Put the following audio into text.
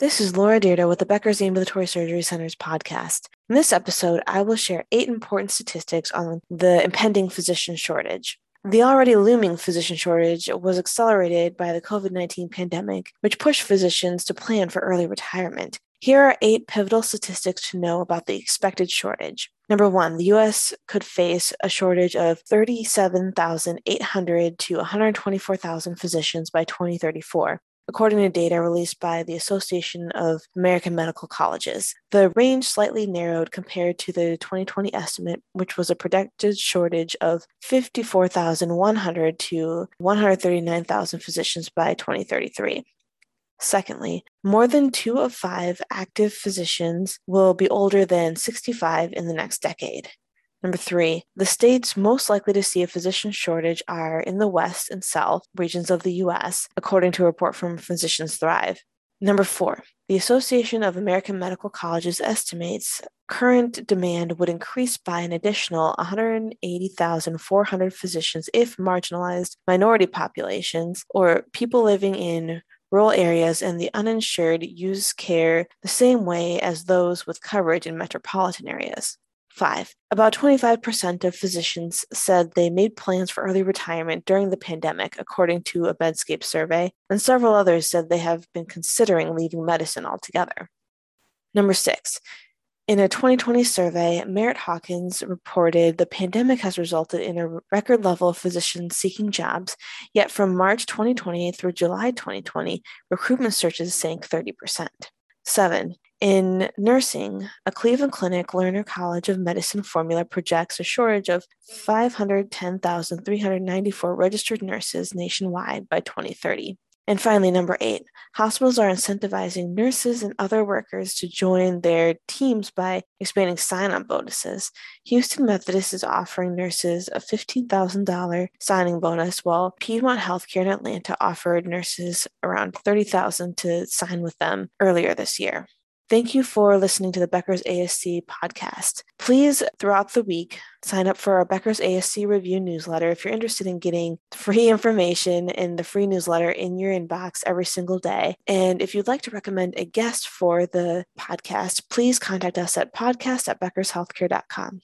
This is Laura Dyrda with the Becker's Ambulatory Surgery Center's podcast. In this episode, I will share eight important statistics on the impending physician shortage. The already looming physician shortage was accelerated by the COVID 19 pandemic, which pushed physicians to plan for early retirement. Here are eight pivotal statistics to know about the expected shortage. Number one, the US could face a shortage of 37,800 to 124,000 physicians by 2034 according to data released by the Association of American Medical Colleges. The range slightly narrowed compared to the 2020 estimate, which was a projected shortage of 54,100 to 139,000 physicians by 2033. Secondly, more than two of five active physicians will be older than 65 in the next decade. Number three, the states most likely to see a physician shortage are in the West and South regions of the U.S., according to a report from Physicians Thrive. Number four, the Association of American Medical Colleges estimates current demand would increase by an additional 180,400 physicians if marginalized minority populations or people living in rural areas and the uninsured use care the same way as those with coverage in metropolitan areas. Five, about 25% of physicians said they made plans for early retirement during the pandemic, according to a Medscape survey, and several others said they have been considering leaving medicine altogether. Number six, in a 2020 survey, Merritt Hawkins reported the pandemic has resulted in a record level of physicians seeking jobs, yet from March 2020 through July 2020, recruitment searches sank 30%. Seven, in nursing, a Cleveland Clinic Lerner College of Medicine formula projects a shortage of 510,394 registered nurses nationwide by 2030. And finally, number eight, hospitals are incentivizing nurses and other workers to join their teams by expanding sign on bonuses. Houston Methodist is offering nurses a $15,000 signing bonus, while Piedmont Healthcare in Atlanta offered nurses around 30,000 to sign with them earlier this year. Thank you for listening to the Becker's ASC podcast. Please, throughout the week, sign up for our Becker's ASC review newsletter if you're interested in getting free information in the free newsletter in your inbox every single day. And if you'd like to recommend a guest for the podcast, please contact us at podcast at beckershealthcare.com.